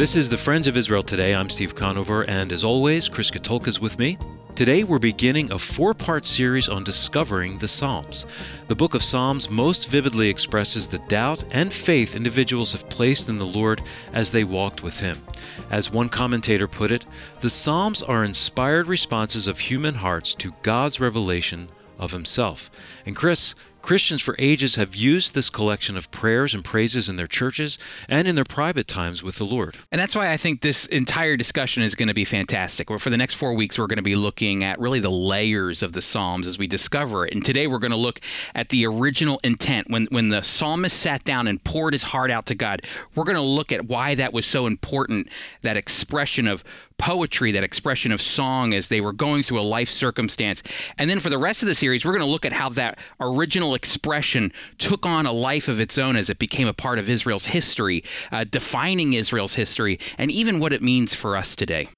This is the Friends of Israel Today. I'm Steve Conover, and as always, Chris Katulka is with me. Today, we're beginning a four part series on discovering the Psalms. The book of Psalms most vividly expresses the doubt and faith individuals have placed in the Lord as they walked with Him. As one commentator put it, the Psalms are inspired responses of human hearts to God's revelation of Himself. And Chris, Christians for ages have used this collection of prayers and praises in their churches and in their private times with the Lord. And that's why I think this entire discussion is going to be fantastic. For the next four weeks, we're going to be looking at really the layers of the Psalms as we discover it. And today we're going to look at the original intent. When, when the psalmist sat down and poured his heart out to God, we're going to look at why that was so important, that expression of poetry, that expression of song as they were going through a life circumstance. And then for the rest of the series, we're going to look at how that original expression took on a life of its own as it became a part of Israel's history, uh, defining Israel's history, and even what it means for us today.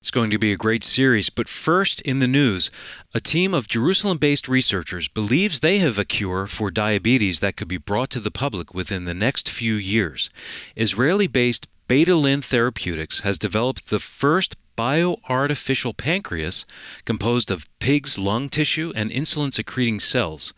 It's going to be a great series, but first in the news, a team of Jerusalem based researchers believes they have a cure for diabetes that could be brought to the public within the next few years. Israeli based Betalin Therapeutics has developed the first bioartificial pancreas composed of pig's lung tissue and insulin secreting cells.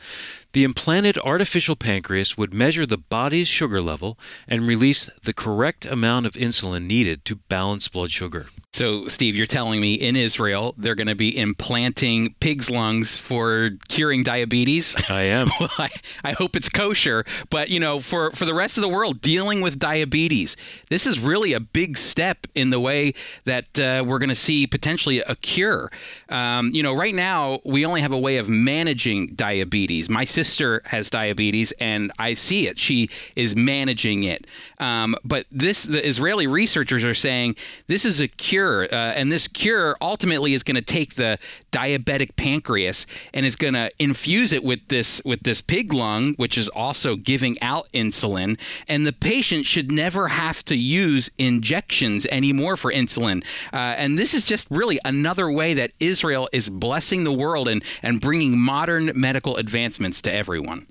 The implanted artificial pancreas would measure the body's sugar level and release the correct amount of insulin needed to balance blood sugar. So, Steve, you're telling me in Israel they're going to be implanting pig's lungs for curing diabetes? I am. well, I, I hope it's kosher. But, you know, for, for the rest of the world dealing with diabetes, this is really a big step in the way that uh, we're going to see potentially a cure. Um, you know, right now, we only have a way of managing diabetes. My sister has diabetes, and I see it. She is managing it. Um, but this, the Israeli researchers are saying this is a cure cure, uh, and this cure ultimately is going to take the diabetic pancreas and is going to infuse it with this with this pig lung, which is also giving out insulin, and the patient should never have to use injections anymore for insulin. Uh, and this is just really another way that Israel is blessing the world and and bringing modern medical advancements to everyone.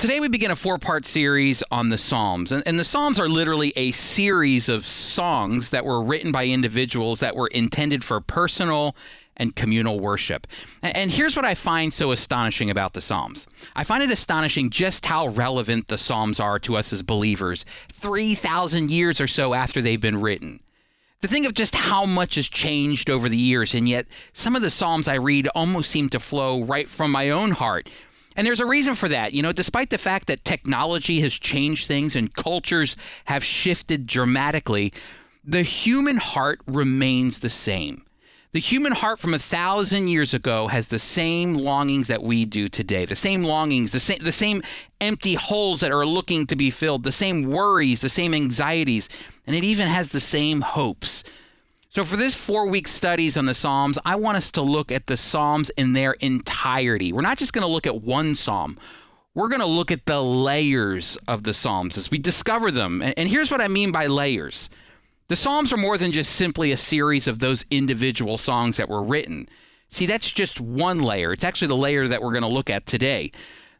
Today we begin a four part series on the Psalms. And, and, the Psalms are literally a series of songs that were written by individuals that were intended for personal and communal worship. And, and here's what I find so astonishing about the Psalms I find it astonishing just how relevant the Psalms are to us as believers 3,000 years or so after they've been written. To think of just how much has changed over the years, and yet some of the Psalms I read almost seem to flow right from my own heart and there's a reason for that. You know, despite the fact that technology has changed things and cultures have shifted dramatically, the human heart remains the same. The human heart from a thousand years ago has the same longings that we do today, the same longings, the same, the same empty holes that are looking to be filled, the same worries, the same anxieties, and it even has the same hopes. So, for this four week studies on the Psalms, I want us to look at the Psalms in their entirety. We're not just going to look at one Psalm, we're going to look at the layers of the Psalms as we discover them. And here's what I mean by layers the Psalms are more than just simply a series of those individual songs that were written. See, that's just one layer. It's actually the layer that we're going to look at today.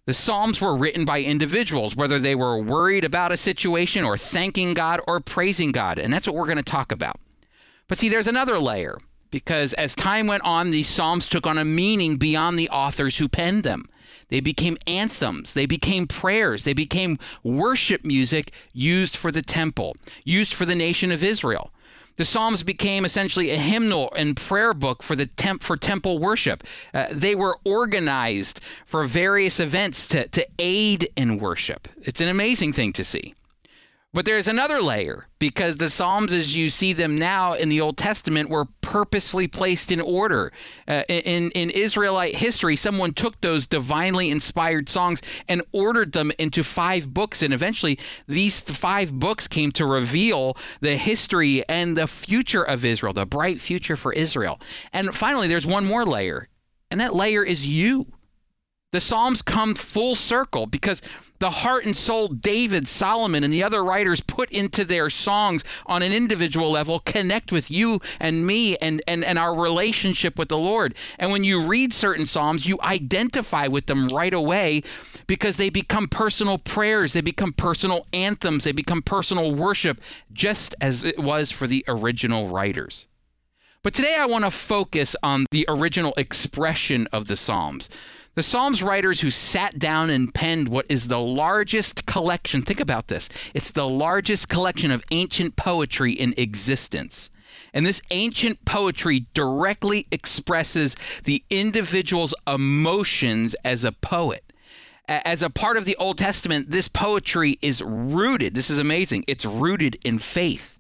The Psalms were written by individuals, whether they were worried about a situation or thanking God or praising God. And that's what we're going to talk about. But see, there's another layer because as time went on, these psalms took on a meaning beyond the authors who penned them. They became anthems, they became prayers, they became worship music used for the temple, used for the nation of Israel. The Psalms became essentially a hymnal and prayer book for the temp for temple worship. Uh, they were organized for various events to, to aid in worship. It's an amazing thing to see. But there's another layer because the Psalms, as you see them now in the Old Testament, were purposefully placed in order. Uh, in, in Israelite history, someone took those divinely inspired songs and ordered them into five books. And eventually, these five books came to reveal the history and the future of Israel, the bright future for Israel. And finally, there's one more layer, and that layer is you. The Psalms come full circle because the heart and soul David, Solomon, and the other writers put into their songs on an individual level connect with you and me and, and, and our relationship with the Lord. And when you read certain Psalms, you identify with them right away because they become personal prayers, they become personal anthems, they become personal worship, just as it was for the original writers. But today I want to focus on the original expression of the Psalms. The Psalms writers who sat down and penned what is the largest collection, think about this, it's the largest collection of ancient poetry in existence. And this ancient poetry directly expresses the individual's emotions as a poet. As a part of the Old Testament, this poetry is rooted, this is amazing, it's rooted in faith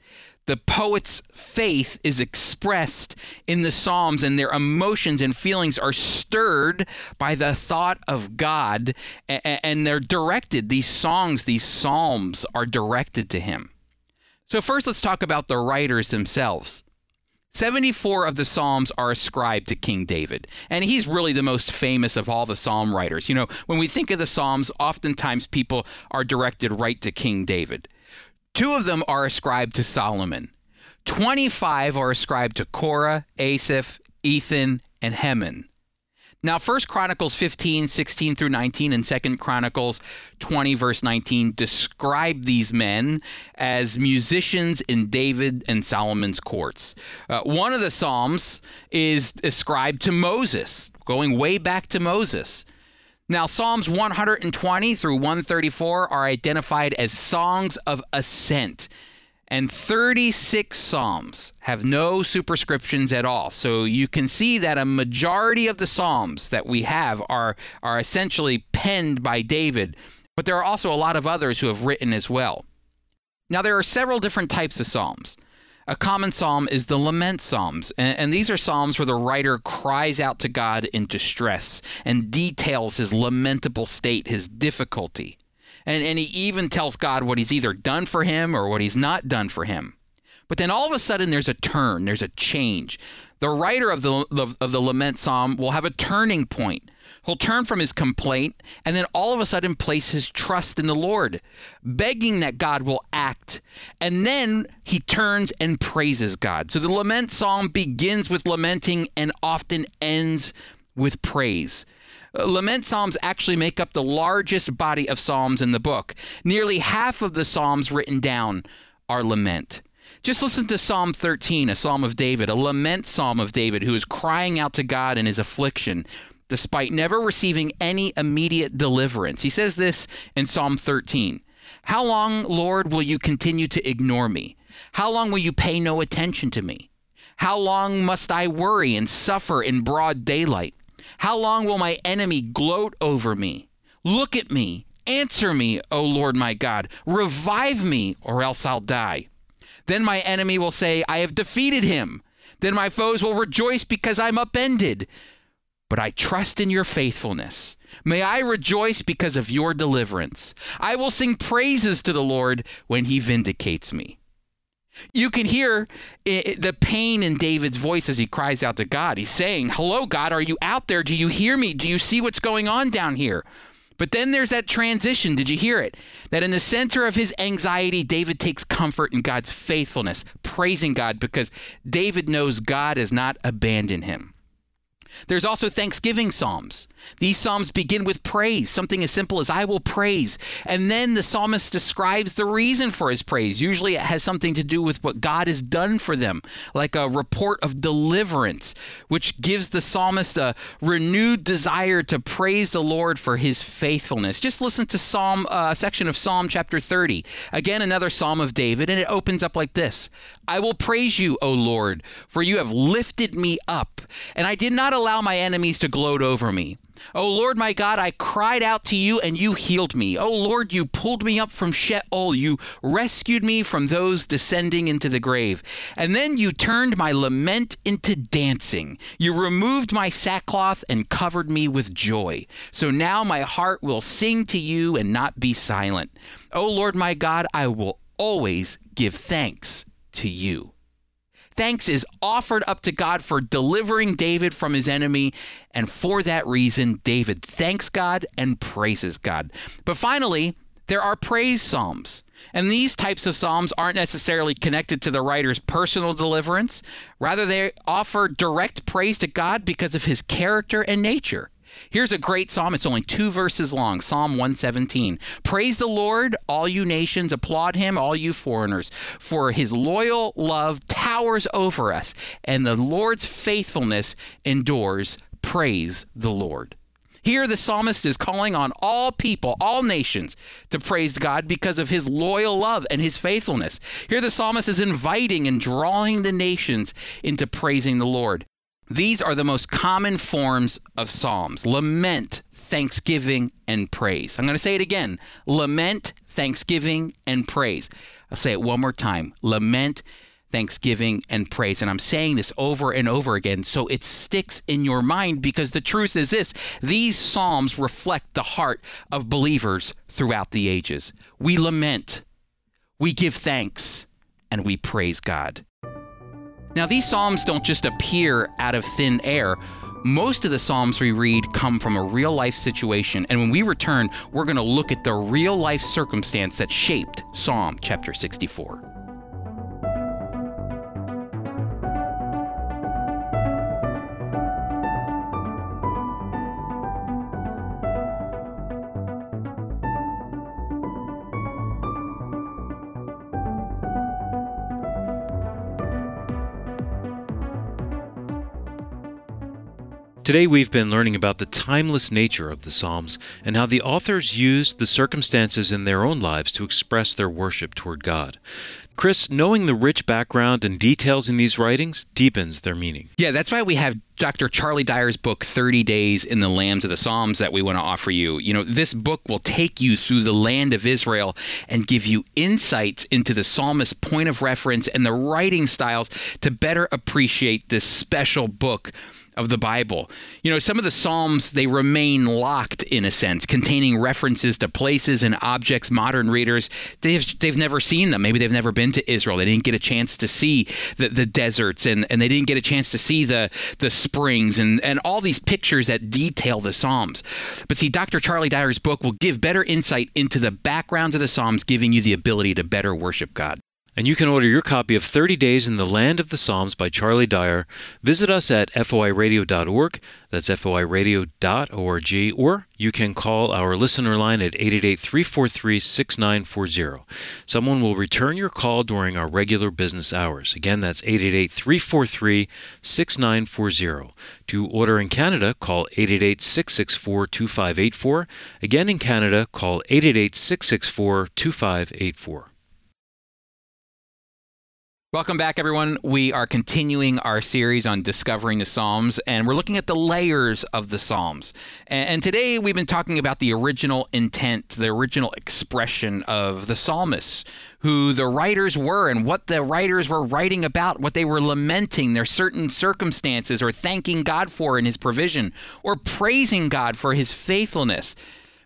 the poet's faith is expressed in the Psalms, and their emotions and feelings are stirred by the thought of God, and they're directed. These songs, these Psalms are directed to Him. So, first, let's talk about the writers themselves. 74 of the Psalms are ascribed to King David, and he's really the most famous of all the Psalm writers. You know, when we think of the Psalms, oftentimes people are directed right to King David. Two of them are ascribed to Solomon. 25 are ascribed to Korah, Asaph, Ethan, and Heman. Now, 1 Chronicles 15, 16 through 19, and 2 Chronicles 20, verse 19 describe these men as musicians in David and Solomon's courts. Uh, one of the Psalms is ascribed to Moses, going way back to Moses. Now, Psalms 120 through 134 are identified as songs of ascent, and 36 Psalms have no superscriptions at all. So you can see that a majority of the Psalms that we have are, are essentially penned by David, but there are also a lot of others who have written as well. Now, there are several different types of Psalms. A common psalm is the lament psalms, and, and, these are psalms where the writer cries out to God in distress and details his lamentable state, his difficulty. And, and he even tells God what he's either done for him or what he's not done for him. But then all of a sudden, there's a turn, there's a change. The writer of the, of the lament psalm will have a turning point He'll turn from his complaint and then all of a sudden place his trust in the Lord, begging that God will act. And then he turns and praises God. So the lament psalm begins with lamenting and often ends with praise. Uh, lament psalms actually make up the largest body of psalms in the book. Nearly half of the psalms written down are lament. Just listen to Psalm 13, a psalm of David, a lament psalm of David who is crying out to God in his affliction despite never receiving any immediate deliverance. He says this in Psalm 13 How long, Lord, will you continue to ignore me? How long will you pay no attention to me? How long must I worry and suffer in broad daylight? How long will my enemy gloat over me? Look at me. Answer me, O Lord my God. Revive me, or else I'll die. Then my enemy will say, I have defeated him. Then my foes will rejoice because I'm upended but I trust in your faithfulness. May I rejoice because of your deliverance. I will sing praises to the Lord when he vindicates me. You can hear the pain in David's voice as he cries out to God. He's saying, Hello, God, are you out there? Do you hear me? Do you see what's going on down here? But then there's that transition. Did you hear it? That in the center of his anxiety, David takes comfort in God's faithfulness, praising God because David knows God has not abandoned him. There's also Thanksgiving Psalms. These Psalms begin with praise, something as simple as, I will praise. And then the psalmist describes the reason for his praise. Usually it has something to do with what God has done for them, like a report of deliverance, which gives the psalmist a renewed desire to praise the Lord for his faithfulness. Just listen to Psalm, uh, a section of Psalm chapter 30. Again, another Psalm of David, and it opens up like this I will praise you, O Lord, for you have lifted me up, and I did not allow my enemies to gloat over me. O Lord my God, I cried out to you and you healed me. O Lord, you pulled me up from Sheol. You rescued me from those descending into the grave. And then you turned my lament into dancing. You removed my sackcloth and covered me with joy. So now my heart will sing to you and not be silent. O Lord my God, I will always give thanks to you. Thanks is offered up to God for delivering David from his enemy. And for that reason, David thanks God and praises God. But finally, there are praise psalms. And these types of psalms aren't necessarily connected to the writer's personal deliverance. Rather, they offer direct praise to God because of his character and nature. Here's a great psalm. It's only two verses long Psalm 117. Praise the Lord, all you nations. Applaud him, all you foreigners. For his loyal love towers over us, and the Lord's faithfulness endures. Praise the Lord. Here, the psalmist is calling on all people, all nations, to praise God because of his loyal love and his faithfulness. Here, the psalmist is inviting and drawing the nations into praising the Lord. These are the most common forms of psalms lament, thanksgiving, and praise. I'm going to say it again lament, thanksgiving, and praise. I'll say it one more time lament, thanksgiving, and praise. And I'm saying this over and over again so it sticks in your mind because the truth is this these psalms reflect the heart of believers throughout the ages. We lament, we give thanks, and we praise God. Now, these Psalms don't just appear out of thin air. Most of the Psalms we read come from a real life situation, and when we return, we're going to look at the real life circumstance that shaped Psalm chapter 64. Today we've been learning about the timeless nature of the Psalms and how the authors used the circumstances in their own lives to express their worship toward God. Chris, knowing the rich background and details in these writings deepens their meaning. Yeah, that's why we have Dr. Charlie Dyer's book, 30 Days in the Lands of the Psalms, that we want to offer you. You know, this book will take you through the land of Israel and give you insights into the psalmist's point of reference and the writing styles to better appreciate this special book of the Bible. You know, some of the Psalms, they remain locked in a sense, containing references to places and objects modern readers, they've, they've never seen them. Maybe they've never been to Israel. They didn't get a chance to see the, the deserts and, and they didn't get a chance to see the, the springs and, and all these pictures that detail the Psalms. But see, Dr. Charlie Dyer's book will give better insight into the backgrounds of the Psalms, giving you the ability to better worship God. And you can order your copy of 30 Days in the Land of the Psalms by Charlie Dyer. Visit us at foiradio.org. That's foiradio.org. Or you can call our listener line at 888 343 6940. Someone will return your call during our regular business hours. Again, that's 888 343 6940. To order in Canada, call 888 664 2584. Again, in Canada, call 888 664 2584. Welcome back, everyone. We are continuing our series on discovering the Psalms, and we're looking at the layers of the Psalms. And today we've been talking about the original intent, the original expression of the psalmists, who the writers were, and what the writers were writing about, what they were lamenting, their certain circumstances, or thanking God for in His provision, or praising God for His faithfulness.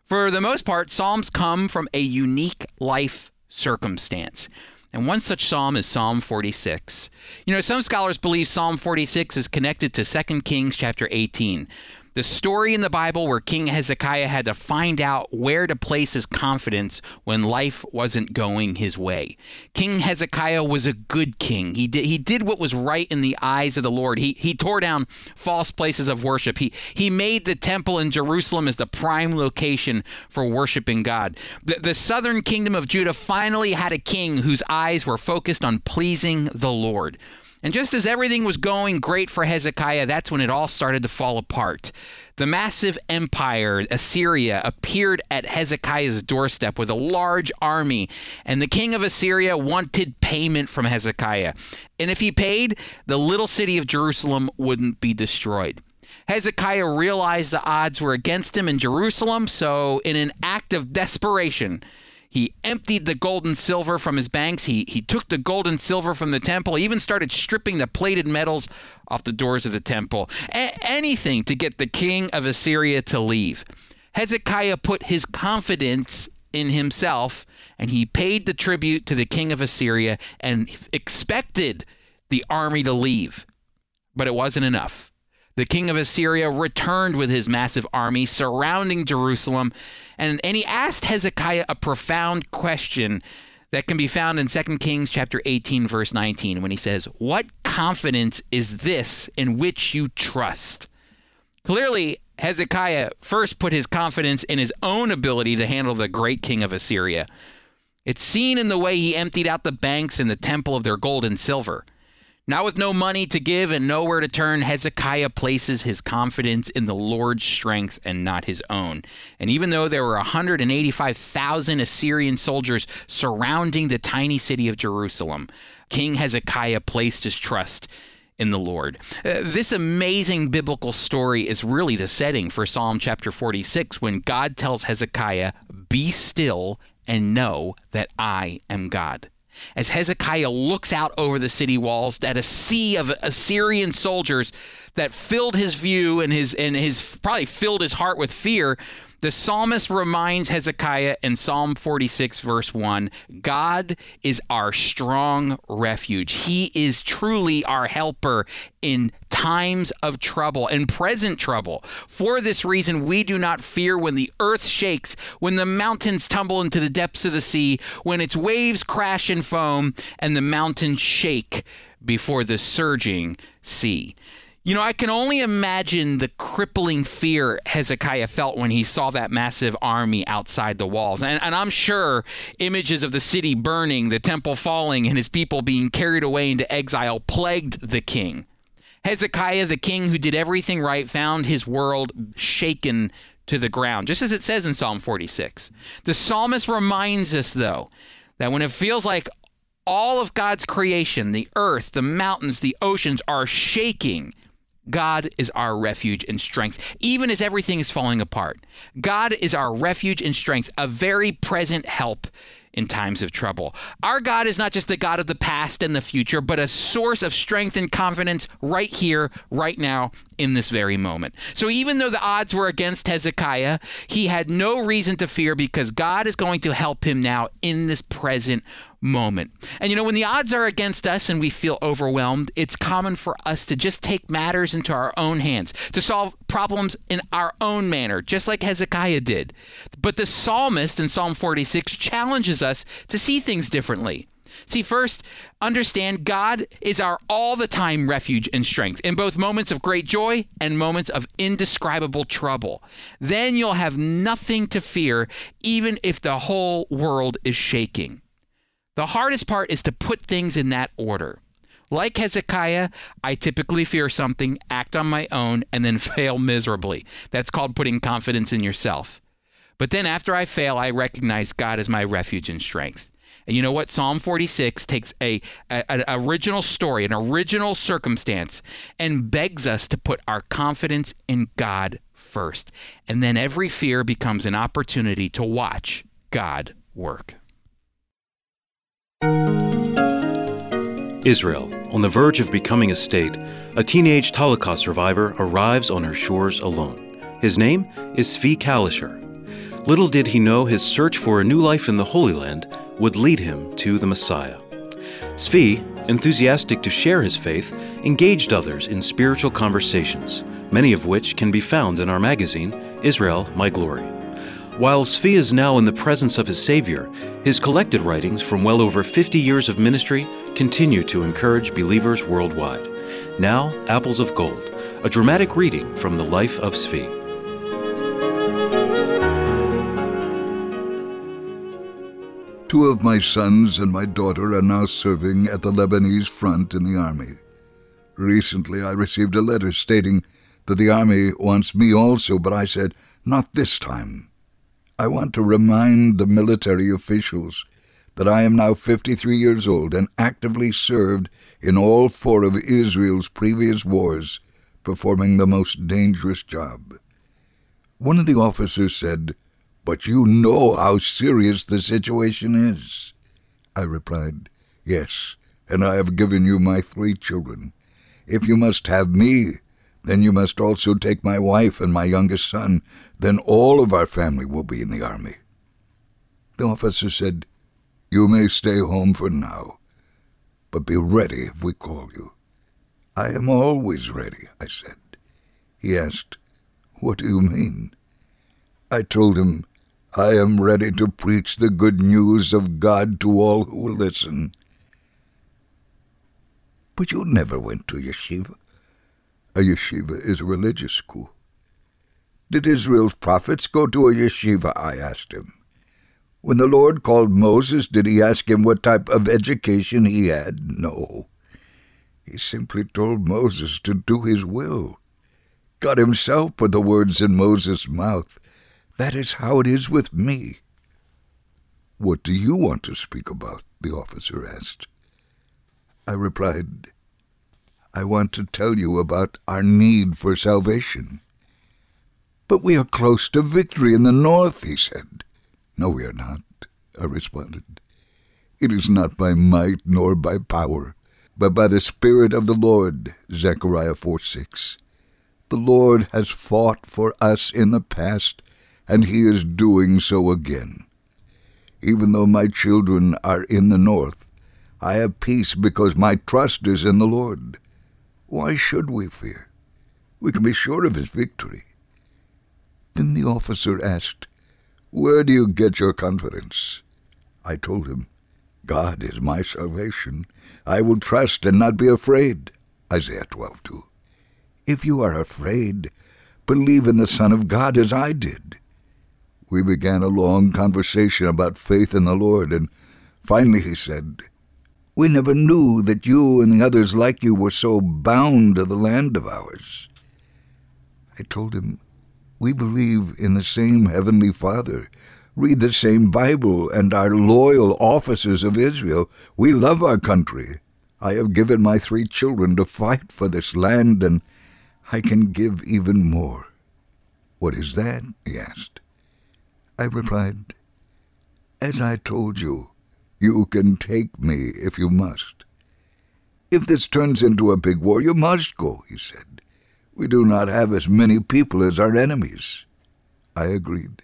For the most part, Psalms come from a unique life circumstance. And one such psalm is Psalm 46. You know, some scholars believe Psalm 46 is connected to 2 Kings chapter 18 the story in the Bible where King Hezekiah had to find out where to place his confidence when life wasn't going his way. King Hezekiah was a good king. He did he did what was right in the eyes of the Lord. He he tore down false places of worship. He he made the temple in Jerusalem as the prime location for worshiping God. The, the southern kingdom of Judah finally had a king whose eyes were focused on pleasing the Lord. And just as everything was going great for Hezekiah, that's when it all started to fall apart. The massive empire, Assyria, appeared at Hezekiah's doorstep with a large army, and the king of Assyria wanted payment from Hezekiah. And if he paid, the little city of Jerusalem wouldn't be destroyed. Hezekiah realized the odds were against him in Jerusalem, so in an act of desperation, he emptied the gold and silver from his banks. He, he took the gold and silver from the temple. He even started stripping the plated metals off the doors of the temple. A- anything to get the king of Assyria to leave. Hezekiah put his confidence in himself and he paid the tribute to the king of Assyria and expected the army to leave. But it wasn't enough. The king of Assyria returned with his massive army surrounding Jerusalem, and, and he asked Hezekiah a profound question that can be found in 2 Kings chapter 18 verse 19 when he says, "What confidence is this in which you trust?" Clearly, Hezekiah first put his confidence in his own ability to handle the great king of Assyria. It's seen in the way he emptied out the banks in the temple of their gold and silver. Now, with no money to give and nowhere to turn, Hezekiah places his confidence in the Lord's strength and not his own. And even though there were 185,000 Assyrian soldiers surrounding the tiny city of Jerusalem, King Hezekiah placed his trust in the Lord. Uh, this amazing biblical story is really the setting for Psalm chapter 46 when God tells Hezekiah, Be still and know that I am God as Hezekiah looks out over the city walls at a sea of Assyrian soldiers that filled his view and his and his probably filled his heart with fear the psalmist reminds Hezekiah in Psalm 46, verse 1 God is our strong refuge. He is truly our helper in times of trouble and present trouble. For this reason, we do not fear when the earth shakes, when the mountains tumble into the depths of the sea, when its waves crash and foam, and the mountains shake before the surging sea. You know, I can only imagine the crippling fear Hezekiah felt when he saw that massive army outside the walls. And, and, I'm sure images of the city burning, the temple falling, and his people being carried away into exile plagued the king. Hezekiah, the king who did everything right, found his world shaken to the ground, just as it says in Psalm 46. The psalmist reminds us, though, that when it feels like all of God's creation, the earth, the mountains, the oceans are shaking, God is our refuge and strength, even as everything is falling apart. God is our refuge and strength, a very present help in times of trouble. Our God is not just a God of the past and the future, but a source of strength and confidence right here, right now, in this very moment. So even though the odds were against Hezekiah, he had no reason to fear because God is going to help him now in this present moment. And you know, when the odds are against us and we feel overwhelmed, it's common for us to just take matters into our own hands, to solve problems in our own manner, just like Hezekiah did. But the psalmist in Psalm 46 challenges us to see things differently. See, first, understand God is our all the time refuge and strength in both moments of great joy and moments of indescribable trouble. Then you'll have nothing to fear, even if the whole world is shaking. The hardest part is to put things in that order. Like Hezekiah, I typically fear something, act on my own, and then fail miserably. That's called putting confidence in yourself. But then after I fail, I recognize God as my refuge and strength. And you know what? Psalm 46 takes a, a, an original story, an original circumstance, and begs us to put our confidence in God first. And then every fear becomes an opportunity to watch God work. Israel, on the verge of becoming a state, a teenage Holocaust survivor arrives on her shores alone. His name is Zvi Kalisher. Little did he know his search for a new life in the Holy Land would lead him to the Messiah. Zvi, enthusiastic to share his faith, engaged others in spiritual conversations, many of which can be found in our magazine, Israel My Glory. While Zvi is now in the presence of his Savior, his collected writings from well over 50 years of ministry continue to encourage believers worldwide. Now, Apples of Gold, a dramatic reading from the life of Zvi. Two of my sons and my daughter are now serving at the Lebanese front in the army. Recently, I received a letter stating that the army wants me also, but I said, not this time. I want to remind the military officials that I am now 53 years old and actively served in all four of Israel's previous wars, performing the most dangerous job. One of the officers said, But you know how serious the situation is. I replied, Yes, and I have given you my three children. If you must have me, then you must also take my wife and my youngest son. Then all of our family will be in the army. The officer said, You may stay home for now. but be ready if we call you. I am always ready, I said. He asked, What do you mean? I told him, I am ready to preach the good news of God to all who will listen. But you never went to yeshiva. A yeshiva is a religious school. Did Israel's prophets go to a yeshiva? I asked him. When the Lord called Moses, did he ask him what type of education he had? No. He simply told Moses to do his will. God himself put the words in Moses' mouth. That is how it is with me. What do you want to speak about? the officer asked. I replied, I want to tell you about our need for salvation. But we are close to victory in the north, he said. No, we are not, I responded. It is not by might nor by power, but by the Spirit of the Lord, Zechariah 4 6. The Lord has fought for us in the past, and he is doing so again. Even though my children are in the north, I have peace because my trust is in the Lord. Why should we fear? We can be sure of his victory. Then the officer asked, Where do you get your confidence? I told him, God is my salvation. I will trust and not be afraid. Isaiah 12:2. If you are afraid, believe in the Son of God as I did. We began a long conversation about faith in the Lord, and finally he said, We never knew that you and the others like you were so bound to the land of ours. I told him, We believe in the same Heavenly Father, read the same Bible, and are loyal officers of Israel. We love our country. I have given my three children to fight for this land, and I can give even more. What is that? he asked. I replied, As I told you, you can take me if you must. If this turns into a big war, you must go, he said. We do not have as many people as our enemies. I agreed.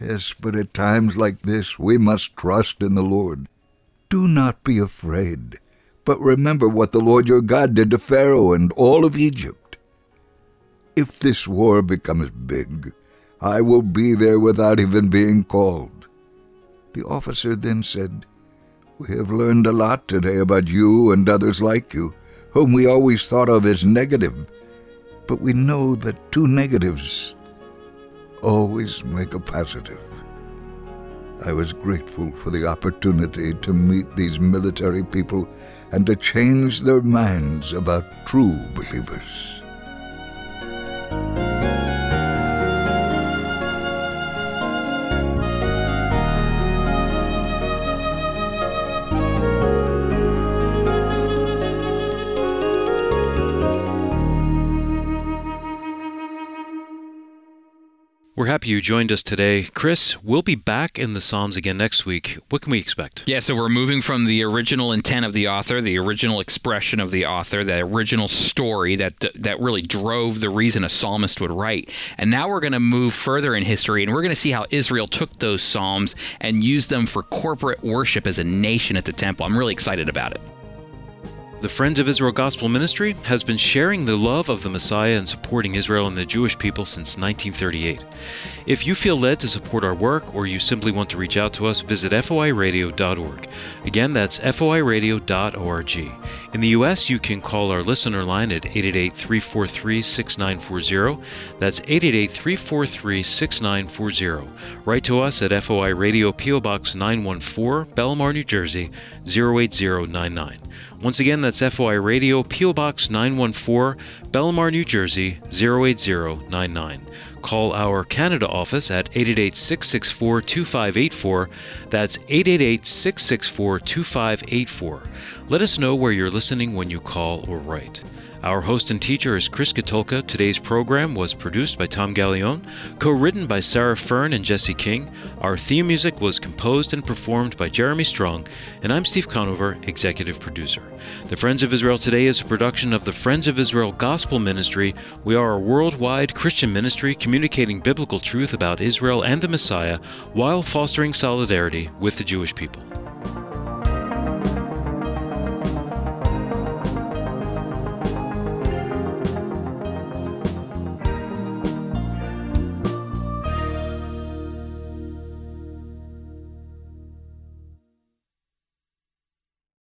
Yes, but at times like this we must trust in the Lord. Do not be afraid, but remember what the Lord your God did to Pharaoh and all of Egypt. If this war becomes big, I will be there without even being called. The officer then said, We have learned a lot today about you and others like you, whom we always thought of as negative, but we know that two negatives always make a positive. I was grateful for the opportunity to meet these military people and to change their minds about true believers. We're happy you joined us today. Chris, we'll be back in the Psalms again next week. What can we expect? Yeah, so we're moving from the original intent of the author, the original expression of the author, the original story that that really drove the reason a psalmist would write. And now we're going to move further in history and we're going to see how Israel took those psalms and used them for corporate worship as a nation at the temple. I'm really excited about it. The Friends of Israel Gospel Ministry has been sharing the love of the Messiah and supporting Israel and the Jewish people since 1938. If you feel led to support our work or you simply want to reach out to us, visit foiradio.org. Again, that's foiradio.org. In the U.S., you can call our listener line at 888 343 6940. That's 888 343 6940. Write to us at FOI Radio PO Box 914, Bellmawr, New Jersey 08099. Once again, that's FOI Radio, P.O. Box 914, Bellmawr, New Jersey 08099. Call our Canada office at 888 664 2584. That's 888 664 2584. Let us know where you're listening when you call or write. Our host and teacher is Chris Katulka. Today's program was produced by Tom Gallione, co written by Sarah Fern and Jesse King. Our theme music was composed and performed by Jeremy Strong, and I'm Steve Conover, executive producer. The Friends of Israel Today is a production of the Friends of Israel Gospel Ministry. We are a worldwide Christian ministry communicating biblical truth about Israel and the Messiah while fostering solidarity with the Jewish people.